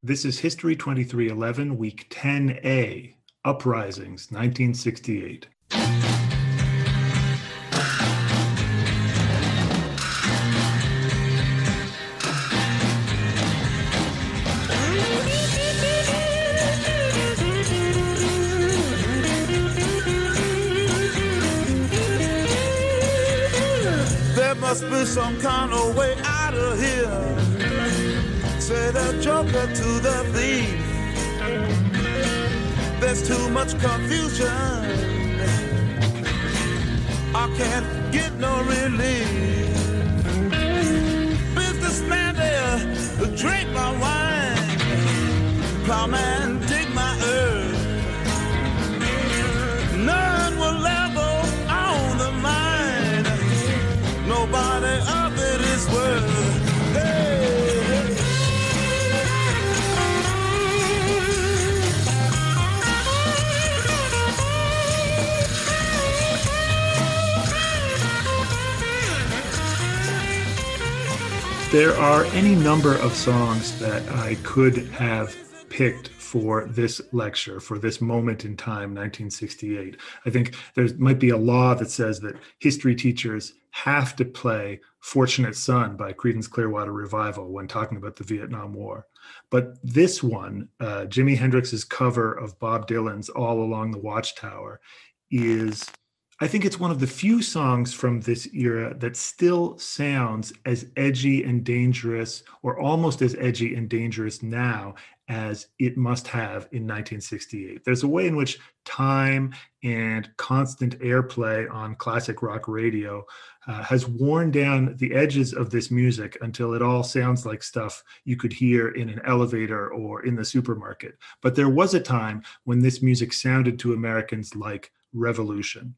This is History 2311, Week 10A, Uprisings, 1968. There must be some kind of way out of here. Say the joker to the thief. There's too much confusion. I can't get no relief. Businessman there, drink my wine. Plowman, There are any number of songs that I could have picked for this lecture, for this moment in time, 1968. I think there might be a law that says that history teachers have to play Fortunate Son by Creedence Clearwater Revival when talking about the Vietnam War. But this one, uh, Jimi Hendrix's cover of Bob Dylan's All Along the Watchtower, is I think it's one of the few songs from this era that still sounds as edgy and dangerous, or almost as edgy and dangerous now as it must have in 1968. There's a way in which time and constant airplay on classic rock radio uh, has worn down the edges of this music until it all sounds like stuff you could hear in an elevator or in the supermarket. But there was a time when this music sounded to Americans like revolution.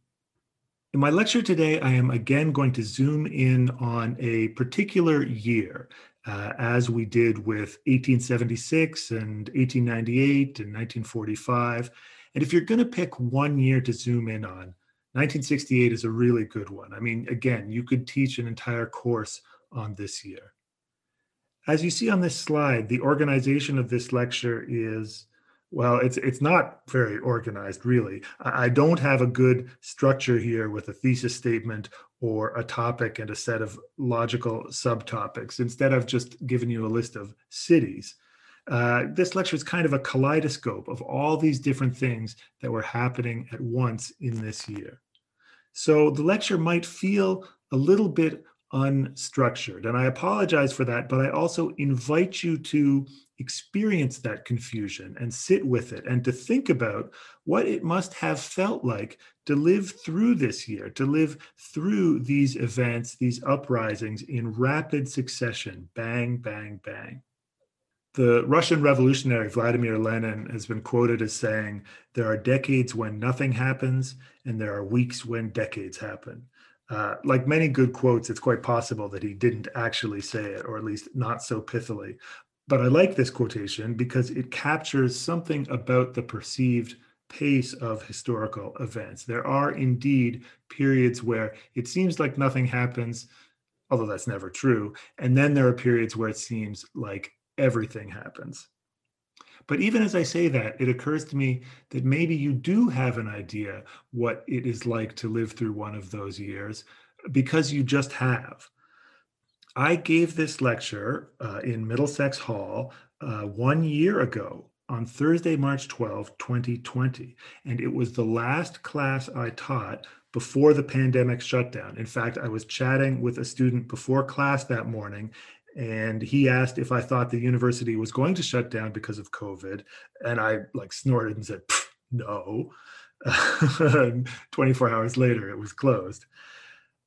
In my lecture today, I am again going to zoom in on a particular year, uh, as we did with 1876 and 1898 and 1945. And if you're going to pick one year to zoom in on, 1968 is a really good one. I mean, again, you could teach an entire course on this year. As you see on this slide, the organization of this lecture is well, it's it's not very organized, really. I don't have a good structure here with a thesis statement or a topic and a set of logical subtopics. Instead, I've just given you a list of cities. Uh, this lecture is kind of a kaleidoscope of all these different things that were happening at once in this year. So the lecture might feel a little bit unstructured. And I apologize for that, but I also invite you to experience that confusion and sit with it and to think about what it must have felt like to live through this year, to live through these events, these uprisings in rapid succession bang, bang, bang. The Russian revolutionary Vladimir Lenin has been quoted as saying, There are decades when nothing happens, and there are weeks when decades happen. Uh, like many good quotes, it's quite possible that he didn't actually say it, or at least not so pithily. But I like this quotation because it captures something about the perceived pace of historical events. There are indeed periods where it seems like nothing happens, although that's never true. And then there are periods where it seems like everything happens. But even as I say that, it occurs to me that maybe you do have an idea what it is like to live through one of those years because you just have. I gave this lecture uh, in Middlesex Hall uh, one year ago on Thursday, March 12, 2020. And it was the last class I taught before the pandemic shutdown. In fact, I was chatting with a student before class that morning, and he asked if I thought the university was going to shut down because of COVID. And I like snorted and said, no. 24 hours later, it was closed.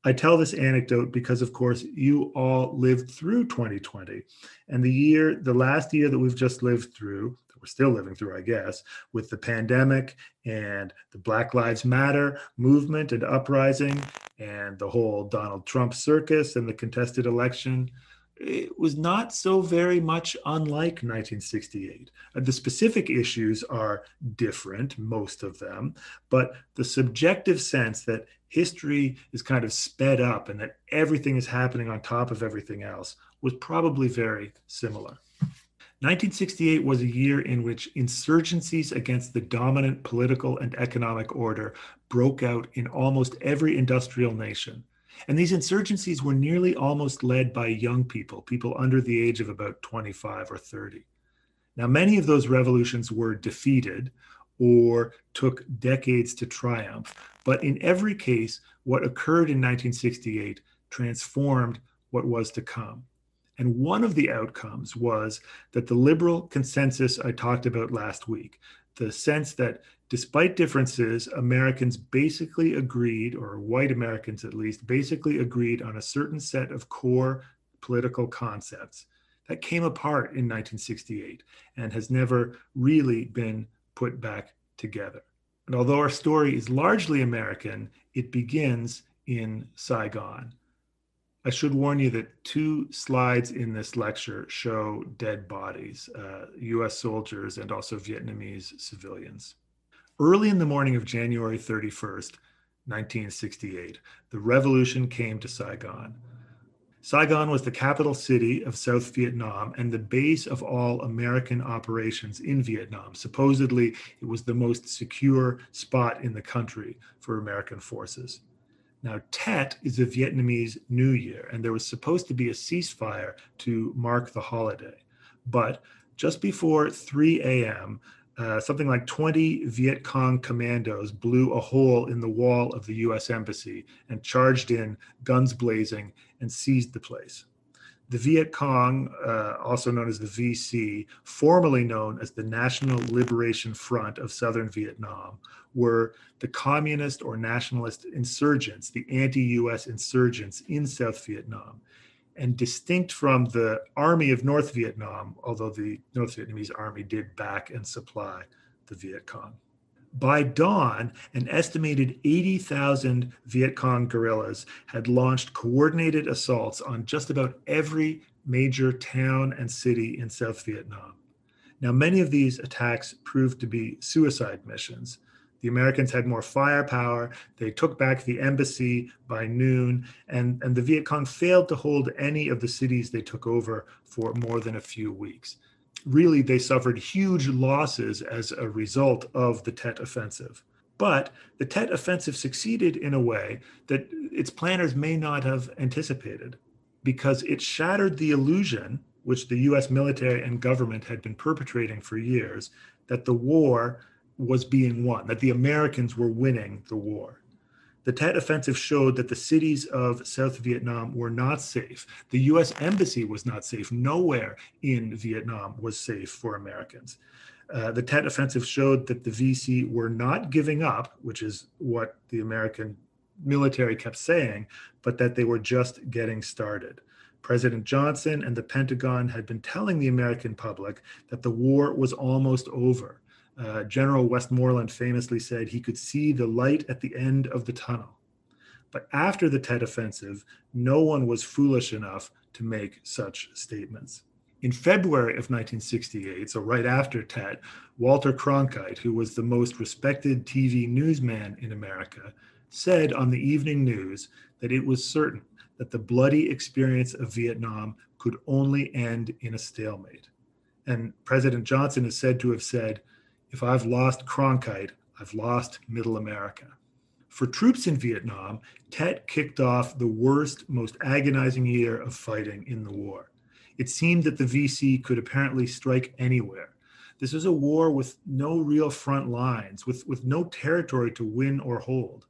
I tell this anecdote because, of course, you all lived through 2020. And the year, the last year that we've just lived through, that we're still living through, I guess, with the pandemic and the Black Lives Matter movement and uprising and the whole Donald Trump circus and the contested election, it was not so very much unlike 1968. Uh, the specific issues are different, most of them, but the subjective sense that history is kind of sped up and that everything is happening on top of everything else was probably very similar. 1968 was a year in which insurgencies against the dominant political and economic order broke out in almost every industrial nation. And these insurgencies were nearly almost led by young people, people under the age of about 25 or 30. Now, many of those revolutions were defeated or took decades to triumph. But in every case, what occurred in 1968 transformed what was to come. And one of the outcomes was that the liberal consensus I talked about last week, the sense that despite differences, Americans basically agreed, or white Americans at least, basically agreed on a certain set of core political concepts that came apart in 1968 and has never really been put back together. And although our story is largely American, it begins in Saigon. I should warn you that two slides in this lecture show dead bodies, uh, US soldiers and also Vietnamese civilians. Early in the morning of January 31st, 1968, the revolution came to Saigon. Saigon was the capital city of South Vietnam and the base of all American operations in Vietnam. Supposedly, it was the most secure spot in the country for American forces. Now, Tet is a Vietnamese New Year, and there was supposed to be a ceasefire to mark the holiday. But just before 3 a.m., uh, something like 20 Viet Cong commandos blew a hole in the wall of the US Embassy and charged in, guns blazing, and seized the place. The Viet Cong, uh, also known as the VC, formerly known as the National Liberation Front of Southern Vietnam, were the communist or nationalist insurgents, the anti US insurgents in South Vietnam and distinct from the army of North Vietnam, although the North Vietnamese army did back and supply the Viet Cong. By dawn, an estimated 80,000 Viet Cong guerrillas had launched coordinated assaults on just about every major town and city in South Vietnam. Now, many of these attacks proved to be suicide missions, the Americans had more firepower. They took back the embassy by noon, and, and the Viet Cong failed to hold any of the cities they took over for more than a few weeks. Really, they suffered huge losses as a result of the Tet offensive. But the Tet offensive succeeded in a way that its planners may not have anticipated because it shattered the illusion, which the US military and government had been perpetrating for years, that the war was being won, that the Americans were winning the war. The Tet Offensive showed that the cities of South Vietnam were not safe. The US Embassy was not safe. Nowhere in Vietnam was safe for Americans. Uh, the Tet Offensive showed that the VC were not giving up, which is what the American military kept saying, but that they were just getting started. President Johnson and the Pentagon had been telling the American public that the war was almost over uh, General Westmoreland famously said he could see the light at the end of the tunnel. But after the Tet Offensive, no one was foolish enough to make such statements. In February of 1968, so right after Tet, Walter Cronkite, who was the most respected TV newsman in America, said on the evening news that it was certain that the bloody experience of Vietnam could only end in a stalemate. And President Johnson is said to have said, if I've lost Cronkite, I've lost Middle America. For troops in Vietnam, Tet kicked off the worst, most agonizing year of fighting in the war. It seemed that the VC could apparently strike anywhere. This was a war with no real front lines, with, with no territory to win or hold.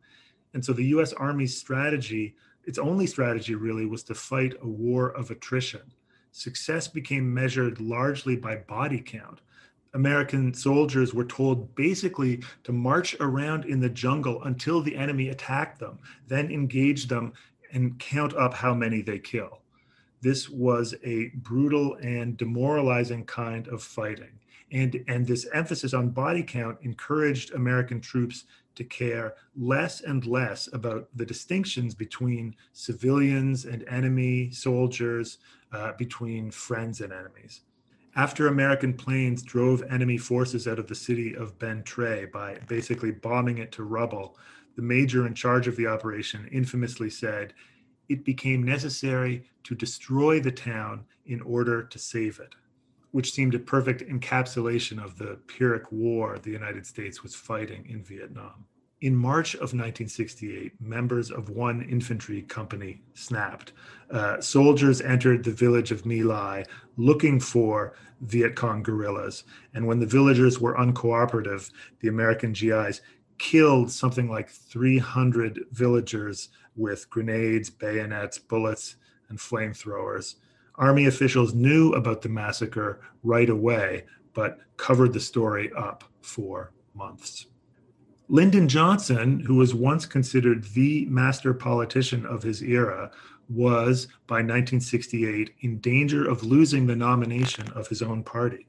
And so the US Army's strategy, its only strategy really, was to fight a war of attrition. Success became measured largely by body count, American soldiers were told basically to march around in the jungle until the enemy attacked them, then engage them and count up how many they kill. This was a brutal and demoralizing kind of fighting. And, and this emphasis on body count encouraged American troops to care less and less about the distinctions between civilians and enemy soldiers, uh, between friends and enemies after American planes drove enemy forces out of the city of Ben Tre by basically bombing it to rubble, the major in charge of the operation infamously said, It became necessary to destroy the town in order to save it. which seemed a perfect encapsulation of the Pyrrhic War the United States was fighting in Vietnam. In March of 1968, members of one infantry company snapped. Uh, soldiers entered the village of My Lai looking for Viet Cong guerrillas. And when the villagers were uncooperative, the American GIs killed something like 300 villagers with grenades, bayonets, bullets, and flamethrowers. Army officials knew about the massacre right away, but covered the story up for months. Lyndon Johnson, who was once considered the master politician of his era, was by 1968 in danger of losing the nomination of his own party.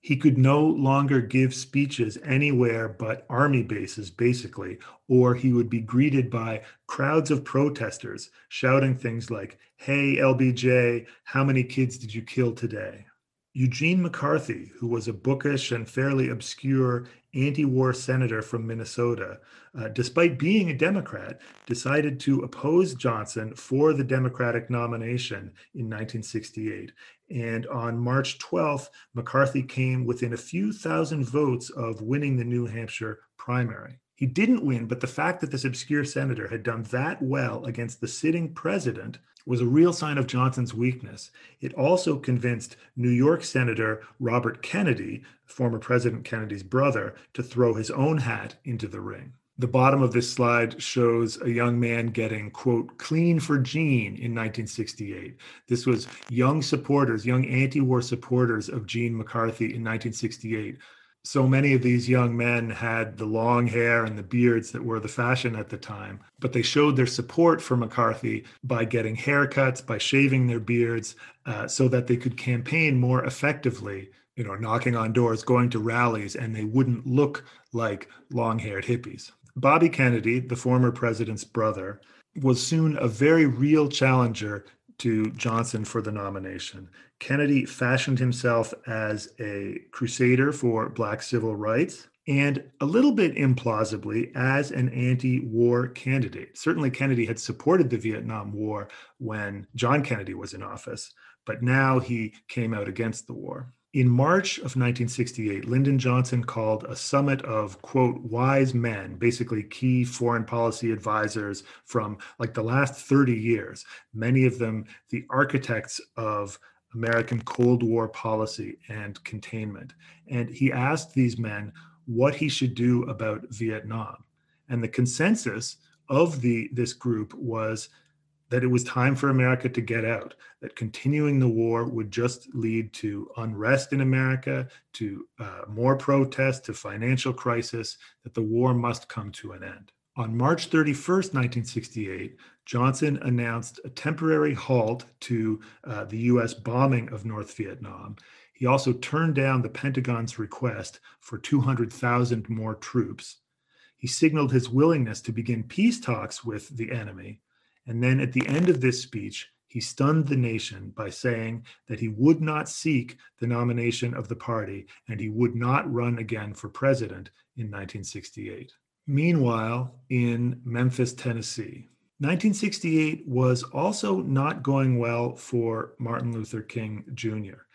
He could no longer give speeches anywhere but army bases, basically, or he would be greeted by crowds of protesters shouting things like, Hey, LBJ, how many kids did you kill today? Eugene McCarthy, who was a bookish and fairly obscure anti war senator from Minnesota, uh, despite being a Democrat, decided to oppose Johnson for the Democratic nomination in 1968. And on March 12th, McCarthy came within a few thousand votes of winning the New Hampshire primary. He didn't win, but the fact that this obscure senator had done that well against the sitting president was a real sign of Johnson's weakness. It also convinced New York Senator Robert Kennedy, former President Kennedy's brother, to throw his own hat into the ring. The bottom of this slide shows a young man getting, quote, clean for Gene in 1968. This was young supporters, young anti war supporters of Gene McCarthy in 1968 so many of these young men had the long hair and the beards that were the fashion at the time, but they showed their support for McCarthy by getting haircuts, by shaving their beards, uh, so that they could campaign more effectively, you know, knocking on doors, going to rallies, and they wouldn't look like long haired hippies. Bobby Kennedy, the former president's brother, was soon a very real challenger to Johnson for the nomination. Kennedy fashioned himself as a crusader for Black civil rights and a little bit implausibly as an anti war candidate. Certainly, Kennedy had supported the Vietnam War when John Kennedy was in office, but now he came out against the war. In March of 1968, Lyndon Johnson called a summit of, quote, wise men, basically key foreign policy advisors from like the last 30 years, many of them the architects of American Cold War policy and containment. And he asked these men what he should do about Vietnam. And the consensus of the this group was that it was time for America to get out, that continuing the war would just lead to unrest in America, to uh, more protests, to financial crisis, that the war must come to an end. On March 31st, 1968, Johnson announced a temporary halt to uh, the US bombing of North Vietnam. He also turned down the Pentagon's request for 200,000 more troops. He signaled his willingness to begin peace talks with the enemy. And then at the end of this speech, he stunned the nation by saying that he would not seek the nomination of the party and he would not run again for president in 1968. Meanwhile, in Memphis, Tennessee, 1968 was also not going well for Martin Luther King Jr.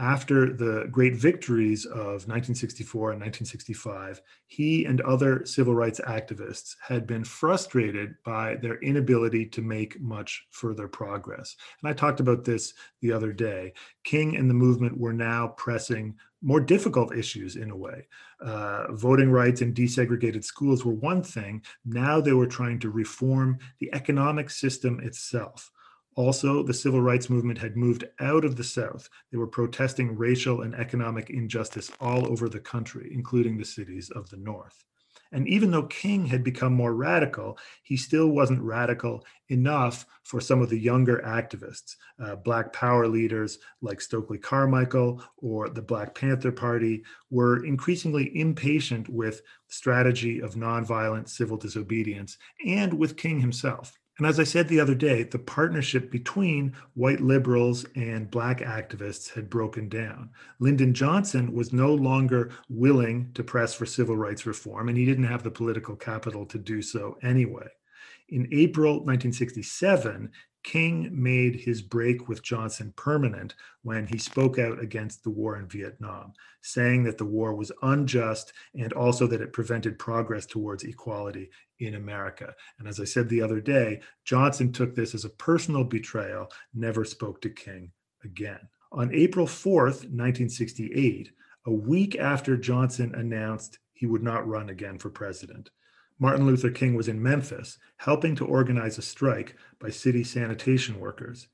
After the great victories of 1964 and 1965, he and other civil rights activists had been frustrated by their inability to make much further progress. And I talked about this the other day. King and the movement were now pressing more difficult issues in a way. Uh, voting rights and desegregated schools were one thing. Now they were trying to reform the economic system itself. Also, the civil rights movement had moved out of the South. They were protesting racial and economic injustice all over the country, including the cities of the North. And even though King had become more radical, he still wasn't radical enough for some of the younger activists. Uh, Black power leaders like Stokely Carmichael or the Black Panther Party were increasingly impatient with the strategy of nonviolent civil disobedience and with King himself. And as I said the other day, the partnership between white liberals and black activists had broken down. Lyndon Johnson was no longer willing to press for civil rights reform, and he didn't have the political capital to do so anyway. In April 1967, King made his break with Johnson permanent when he spoke out against the war in Vietnam, saying that the war was unjust and also that it prevented progress towards equality in America. And as I said the other day, Johnson took this as a personal betrayal, never spoke to King again. On April 4th, 1968, a week after Johnson announced he would not run again for president, Martin Luther King was in Memphis helping to organize a strike by city sanitation workers,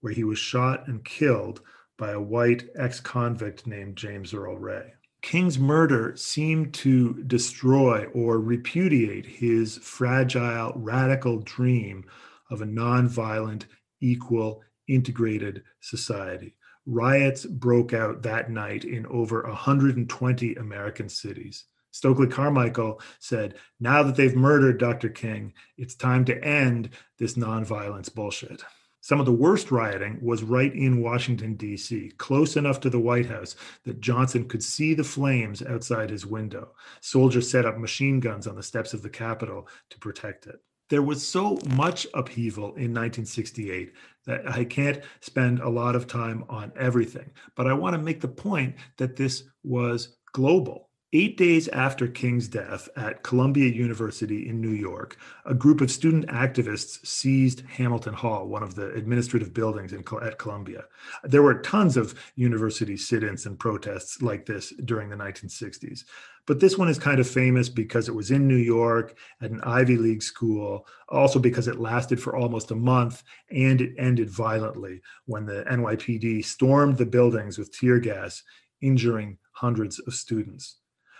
where he was shot and killed by a white ex convict named James Earl Ray. King's murder seemed to destroy or repudiate his fragile, radical dream of a nonviolent, equal, integrated society. Riots broke out that night in over 120 American cities. Stokely Carmichael said, Now that they've murdered Dr. King, it's time to end this nonviolence bullshit. Some of the worst rioting was right in Washington, D.C., close enough to the White House that Johnson could see the flames outside his window. Soldiers set up machine guns on the steps of the Capitol to protect it. There was so much upheaval in 1968 that I can't spend a lot of time on everything, but I want to make the point that this was global Eight days after King's death at Columbia University in New York, a group of student activists seized Hamilton Hall, one of the administrative buildings in, at Columbia. There were tons of university sit ins and protests like this during the 1960s. But this one is kind of famous because it was in New York at an Ivy League school, also because it lasted for almost a month and it ended violently when the NYPD stormed the buildings with tear gas, injuring hundreds of students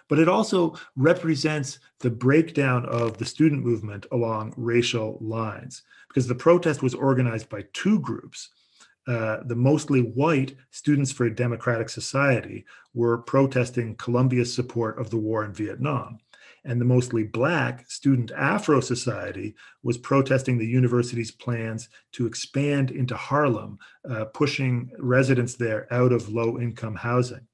but it also represents the breakdown of the student movement along racial lines because the protest was organized by two groups. Uh, the mostly white Students for a Democratic Society were protesting Columbia's support of the war in Vietnam. And the mostly black Student Afro Society was protesting the university's plans to expand into Harlem, uh, pushing residents there out of low income housing.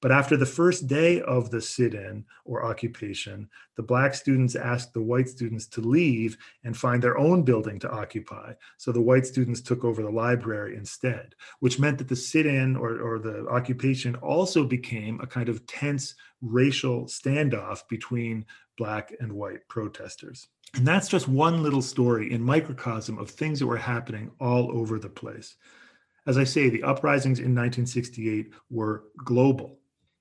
But after the first day of the sit in or occupation, the Black students asked the white students to leave and find their own building to occupy. So the white students took over the library instead, which meant that the sit in or, or the occupation also became a kind of tense racial standoff between Black and white protesters. And that's just one little story in microcosm of things that were happening all over the place. As I say, the uprisings in 1968 were global.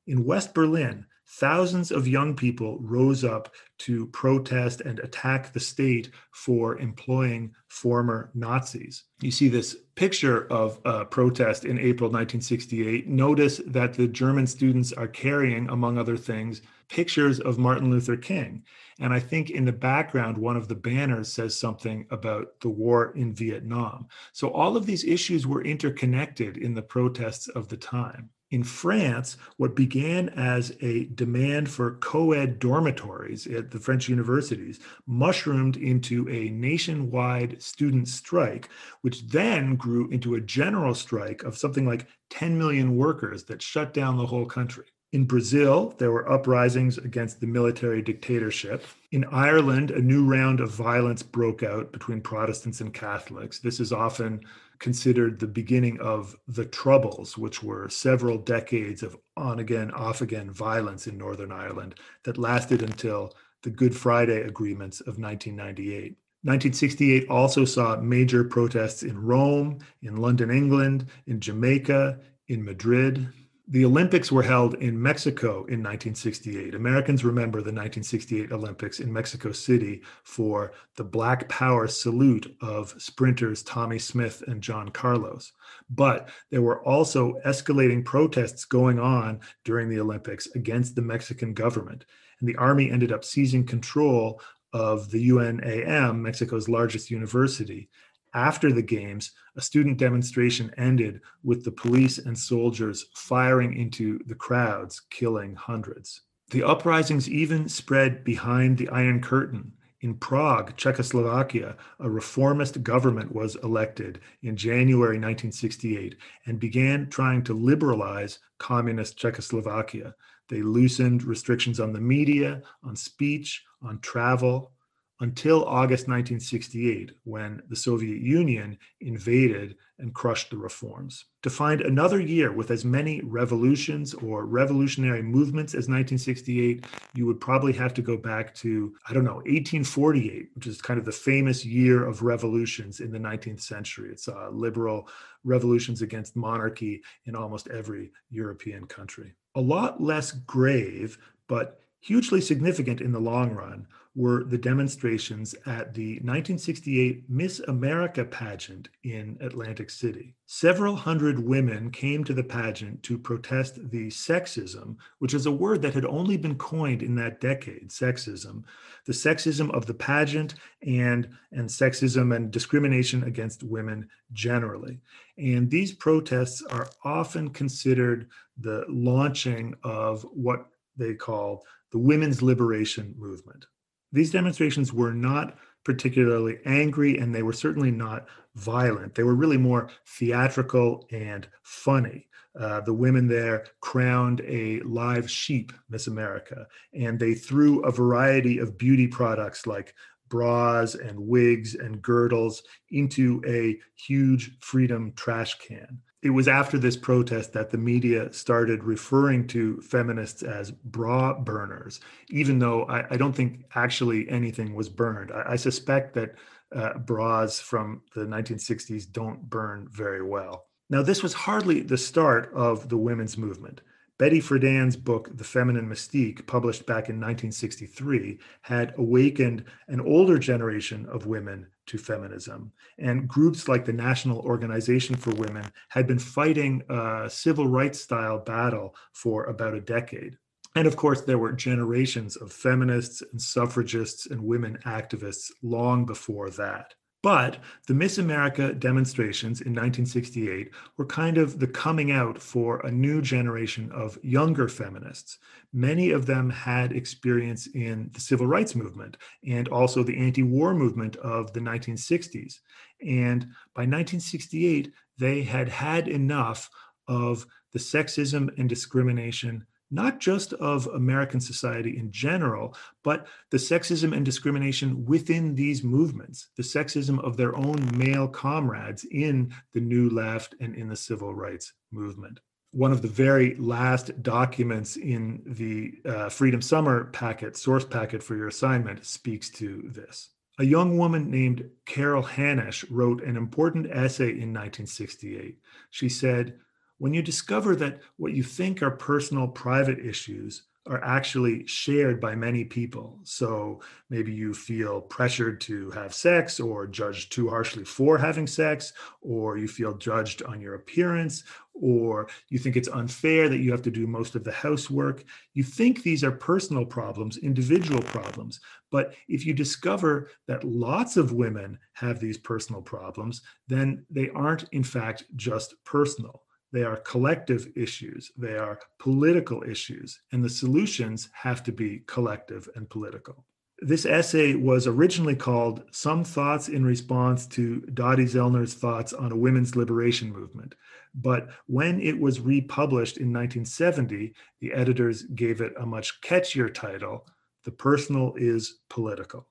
In West Berlin, thousands of young people rose up to protest and attack the state for employing former Nazis. You see this picture of a protest in April 1968. Notice that the German students are carrying, among other things, pictures of Martin Luther King. And I think in the background, one of the banners says something about the war in Vietnam. So all of these issues were interconnected in the protests of the time in France, what began as a demand for co ed dormitories at the French universities mushroomed into a nationwide student strike, which then grew into a general strike of something like 10 million workers that shut down the whole country. In Brazil, there were uprisings against the military dictatorship. In Ireland, a new round of violence broke out between Protestants and Catholics. This is often considered the beginning of the Troubles, which were several decades of on again, off again violence in Northern Ireland that lasted until the Good Friday Agreements of 1998. 1968 also saw major protests in Rome, in London, England, in Jamaica, in Madrid, the Olympics were held in Mexico in 1968. Americans remember the 1968 Olympics in Mexico City for the Black Power salute of sprinters Tommie Smith and John Carlos. But there were also escalating protests going on during the Olympics against the Mexican government. And the army ended up seizing control of the UNAM, Mexico's largest university, after the games, a student demonstration ended with the police and soldiers firing into the crowds, killing hundreds. The uprisings even spread behind the Iron Curtain. In Prague, Czechoslovakia, a reformist government was elected in January 1968 and began trying to liberalize communist Czechoslovakia. They loosened restrictions on the media, on speech, on travel, until August 1968, when the Soviet Union invaded and crushed the reforms. To find another year with as many revolutions or revolutionary movements as 1968, you would probably have to go back to, I don't know, 1848, which is kind of the famous year of revolutions in the 19th century. It's uh, liberal revolutions against monarchy in almost every European country. A lot less grave, but hugely significant in the long run were the demonstrations at the 1968 Miss America pageant in Atlantic City. Several hundred women came to the pageant to protest the sexism, which is a word that had only been coined in that decade, sexism, the sexism of the pageant and, and sexism and discrimination against women generally. And these protests are often considered the launching of what they call the women's liberation movement. These demonstrations were not particularly angry and they were certainly not violent. They were really more theatrical and funny. Uh, the women there crowned a live sheep, Miss America, and they threw a variety of beauty products like bras and wigs and girdles into a huge freedom trash can it was after this protest that the media started referring to feminists as bra burners, even though I, I don't think actually anything was burned. I, I suspect that uh, bras from the 1960s don't burn very well. Now, this was hardly the start of the women's movement. Betty Friedan's book, The Feminine Mystique, published back in 1963, had awakened an older generation of women to feminism. And groups like the National Organization for Women had been fighting a civil rights style battle for about a decade. And of course, there were generations of feminists and suffragists and women activists long before that. But the Miss America demonstrations in 1968 were kind of the coming out for a new generation of younger feminists. Many of them had experience in the civil rights movement and also the anti war movement of the 1960s. And by 1968, they had had enough of the sexism and discrimination not just of American society in general, but the sexism and discrimination within these movements, the sexism of their own male comrades in the New Left and in the civil rights movement. One of the very last documents in the uh, Freedom Summer packet, source packet for your assignment, speaks to this. A young woman named Carol Hanisch wrote an important essay in 1968. She said, when you discover that what you think are personal, private issues are actually shared by many people. So maybe you feel pressured to have sex or judged too harshly for having sex, or you feel judged on your appearance, or you think it's unfair that you have to do most of the housework. You think these are personal problems, individual problems. But if you discover that lots of women have these personal problems, then they aren't, in fact, just personal they are collective issues, they are political issues, and the solutions have to be collective and political. This essay was originally called Some Thoughts in Response to Dottie Zellner's Thoughts on a Women's Liberation Movement. But when it was republished in 1970, the editors gave it a much catchier title The Personal is Political.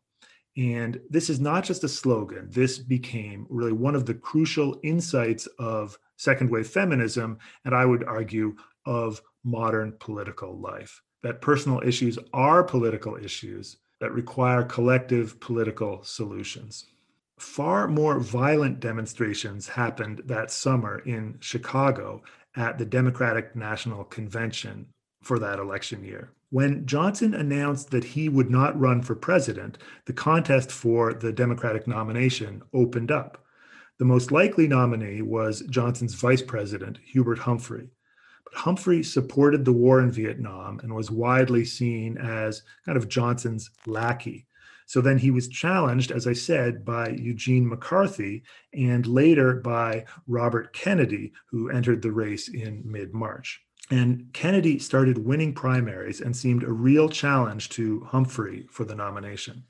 And this is not just a slogan, this became really one of the crucial insights of second wave feminism, and I would argue of modern political life. That personal issues are political issues that require collective political solutions. Far more violent demonstrations happened that summer in Chicago at the Democratic National Convention for that election year. When Johnson announced that he would not run for president, the contest for the Democratic nomination opened up. The most likely nominee was Johnson's vice president, Hubert Humphrey. But Humphrey supported the war in Vietnam and was widely seen as kind of Johnson's lackey. So then he was challenged, as I said, by Eugene McCarthy and later by Robert Kennedy, who entered the race in mid March. And Kennedy started winning primaries and seemed a real challenge to Humphrey for the nomination.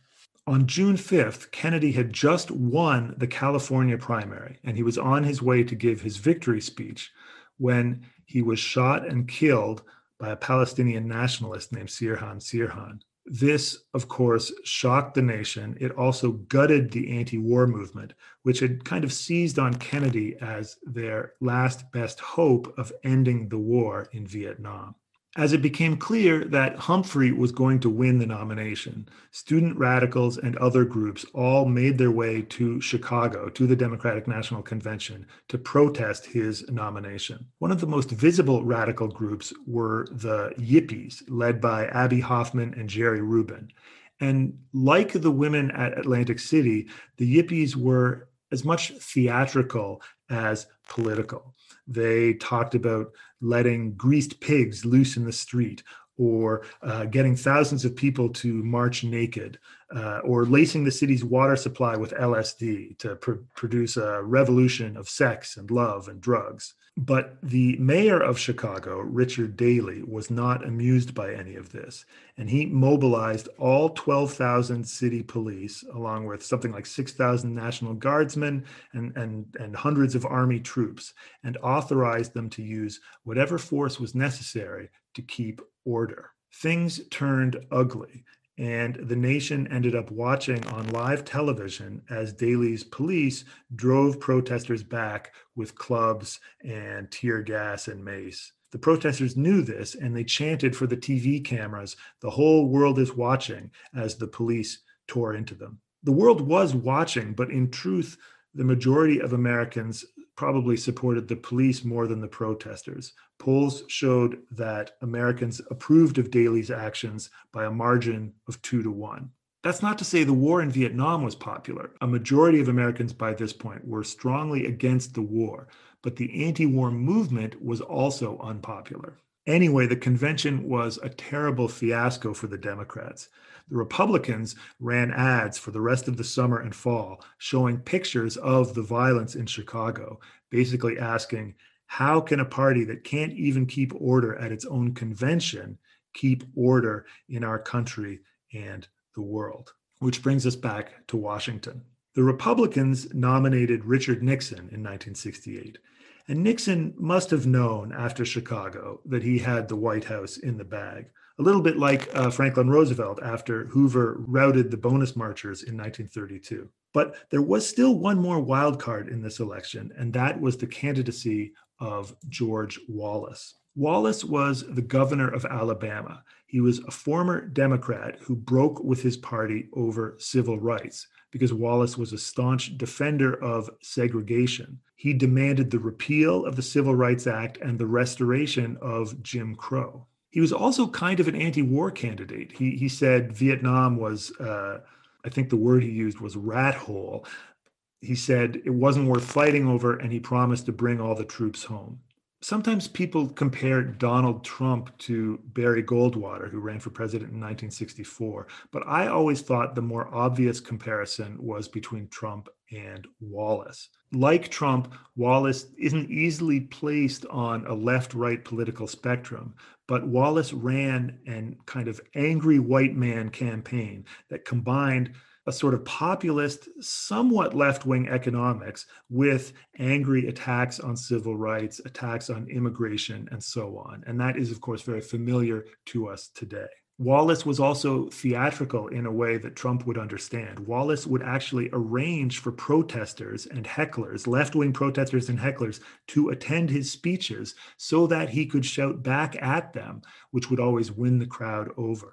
On June 5th, Kennedy had just won the California primary, and he was on his way to give his victory speech when he was shot and killed by a Palestinian nationalist named Sirhan Sirhan. This, of course, shocked the nation. It also gutted the anti war movement, which had kind of seized on Kennedy as their last best hope of ending the war in Vietnam. As it became clear that Humphrey was going to win the nomination, student radicals and other groups all made their way to Chicago, to the Democratic National Convention, to protest his nomination. One of the most visible radical groups were the Yippies, led by Abbie Hoffman and Jerry Rubin. And like the women at Atlantic City, the Yippies were as much theatrical as political. They talked about letting greased pigs loose in the street, or uh, getting thousands of people to march naked, uh, or lacing the city's water supply with LSD to pr- produce a revolution of sex and love and drugs. But the mayor of Chicago, Richard Daley, was not amused by any of this. And he mobilized all 12,000 city police, along with something like 6,000 National Guardsmen and, and, and hundreds of Army troops, and authorized them to use whatever force was necessary to keep order. Things turned ugly and the nation ended up watching on live television as Daley's police drove protesters back with clubs and tear gas and mace. The protesters knew this and they chanted for the TV cameras, the whole world is watching, as the police tore into them. The world was watching, but in truth, the majority of Americans probably supported the police more than the protesters. Polls showed that Americans approved of Daley's actions by a margin of two to one. That's not to say the war in Vietnam was popular. A majority of Americans by this point were strongly against the war, but the anti war movement was also unpopular. Anyway, the convention was a terrible fiasco for the Democrats. The Republicans ran ads for the rest of the summer and fall showing pictures of the violence in Chicago, basically asking, how can a party that can't even keep order at its own convention keep order in our country and the world? Which brings us back to Washington. The Republicans nominated Richard Nixon in 1968. And Nixon must have known after Chicago that he had the White House in the bag a little bit like uh, Franklin Roosevelt after Hoover routed the bonus marchers in 1932. But there was still one more wild card in this election, and that was the candidacy of George Wallace. Wallace was the governor of Alabama. He was a former Democrat who broke with his party over civil rights because Wallace was a staunch defender of segregation. He demanded the repeal of the Civil Rights Act and the restoration of Jim Crow he was also kind of an anti-war candidate. He he said Vietnam was, uh, I think the word he used was rat hole. He said it wasn't worth fighting over, and he promised to bring all the troops home sometimes people compare Donald Trump to Barry Goldwater, who ran for president in 1964. But I always thought the more obvious comparison was between Trump and Wallace. Like Trump, Wallace isn't easily placed on a left right political spectrum, but Wallace ran an kind of angry white man campaign that combined a sort of populist, somewhat left wing economics with angry attacks on civil rights, attacks on immigration, and so on. And that is, of course, very familiar to us today. Wallace was also theatrical in a way that Trump would understand. Wallace would actually arrange for protesters and hecklers, left wing protesters and hecklers, to attend his speeches so that he could shout back at them, which would always win the crowd over.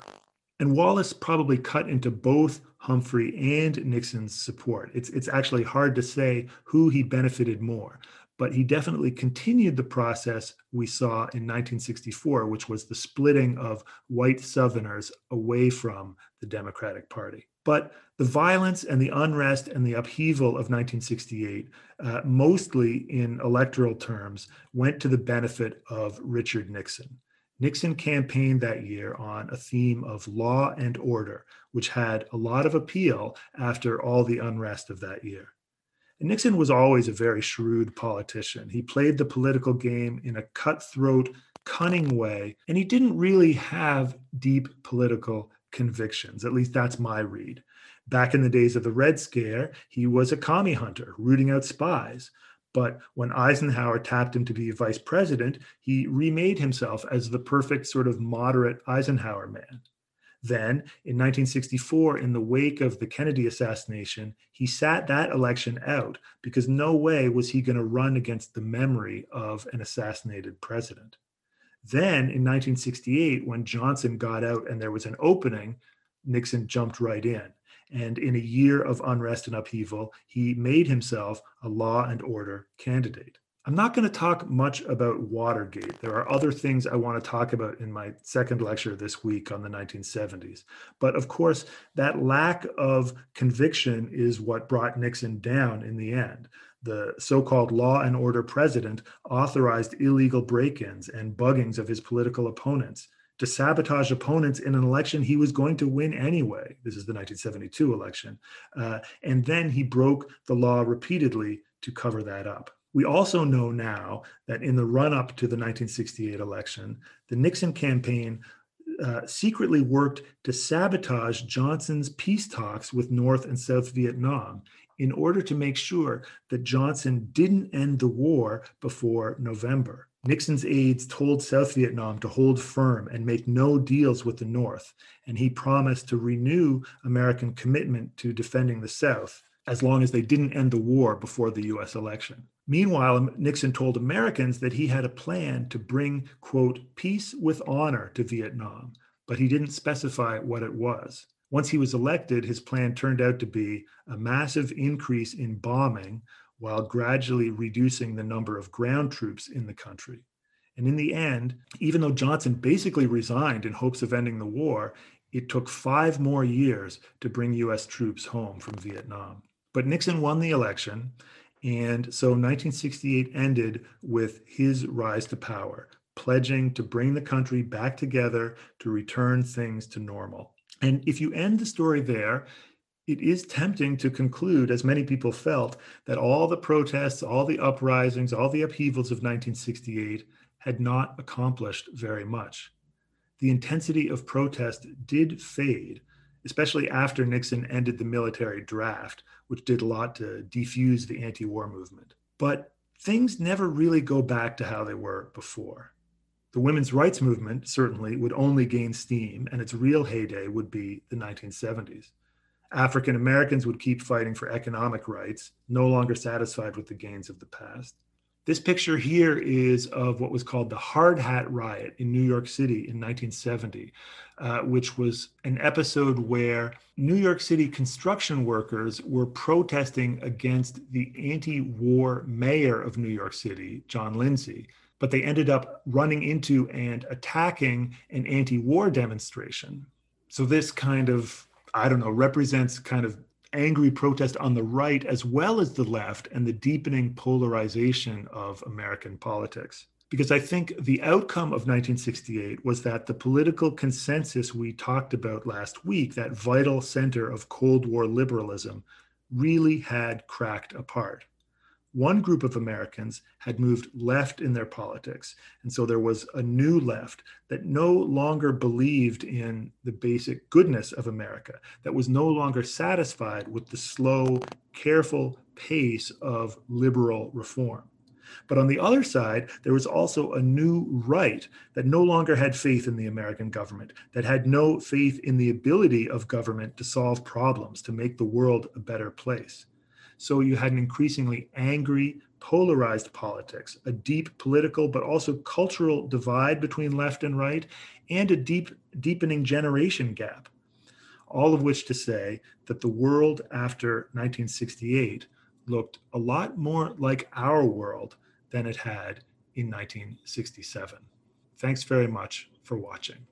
And Wallace probably cut into both Humphrey and Nixon's support. It's, it's actually hard to say who he benefited more, but he definitely continued the process we saw in 1964, which was the splitting of white Southerners away from the Democratic Party. But the violence and the unrest and the upheaval of 1968, uh, mostly in electoral terms, went to the benefit of Richard Nixon. Nixon campaigned that year on a theme of law and order, which had a lot of appeal after all the unrest of that year. And Nixon was always a very shrewd politician. He played the political game in a cutthroat, cunning way, and he didn't really have deep political convictions. At least that's my read. Back in the days of the Red Scare, he was a commie hunter, rooting out spies. But when Eisenhower tapped him to be vice president, he remade himself as the perfect sort of moderate Eisenhower man. Then, in 1964, in the wake of the Kennedy assassination, he sat that election out because no way was he going to run against the memory of an assassinated president. Then, in 1968, when Johnson got out and there was an opening, Nixon jumped right in. And in a year of unrest and upheaval, he made himself a law and order candidate. I'm not going to talk much about Watergate. There are other things I want to talk about in my second lecture this week on the 1970s. But of course, that lack of conviction is what brought Nixon down in the end. The so called law and order president authorized illegal break ins and buggings of his political opponents to sabotage opponents in an election he was going to win anyway. This is the 1972 election. Uh, and then he broke the law repeatedly to cover that up. We also know now that in the run up to the 1968 election, the Nixon campaign uh, secretly worked to sabotage Johnson's peace talks with North and South Vietnam in order to make sure that Johnson didn't end the war before November. Nixon's aides told South Vietnam to hold firm and make no deals with the North, and he promised to renew American commitment to defending the South as long as they didn't end the war before the US election. Meanwhile, Nixon told Americans that he had a plan to bring, quote, peace with honor to Vietnam, but he didn't specify what it was. Once he was elected, his plan turned out to be a massive increase in bombing while gradually reducing the number of ground troops in the country. And in the end, even though Johnson basically resigned in hopes of ending the war, it took five more years to bring US troops home from Vietnam. But Nixon won the election, and so 1968 ended with his rise to power, pledging to bring the country back together to return things to normal. And if you end the story there, it is tempting to conclude, as many people felt, that all the protests, all the uprisings, all the upheavals of 1968 had not accomplished very much. The intensity of protest did fade, especially after Nixon ended the military draft, which did a lot to defuse the anti war movement. But things never really go back to how they were before. The women's rights movement certainly would only gain steam, and its real heyday would be the 1970s. African Americans would keep fighting for economic rights, no longer satisfied with the gains of the past. This picture here is of what was called the Hard Hat Riot in New York City in 1970, uh, which was an episode where New York City construction workers were protesting against the anti war mayor of New York City, John Lindsay. But they ended up running into and attacking an anti war demonstration. So, this kind of, I don't know, represents kind of angry protest on the right as well as the left and the deepening polarization of American politics. Because I think the outcome of 1968 was that the political consensus we talked about last week, that vital center of Cold War liberalism, really had cracked apart one group of Americans had moved left in their politics. And so there was a new left that no longer believed in the basic goodness of America, that was no longer satisfied with the slow, careful pace of liberal reform. But on the other side, there was also a new right that no longer had faith in the American government, that had no faith in the ability of government to solve problems, to make the world a better place. So you had an increasingly angry, polarized politics, a deep political but also cultural divide between left and right, and a deep, deepening generation gap. All of which to say that the world after 1968 looked a lot more like our world than it had in 1967. Thanks very much for watching.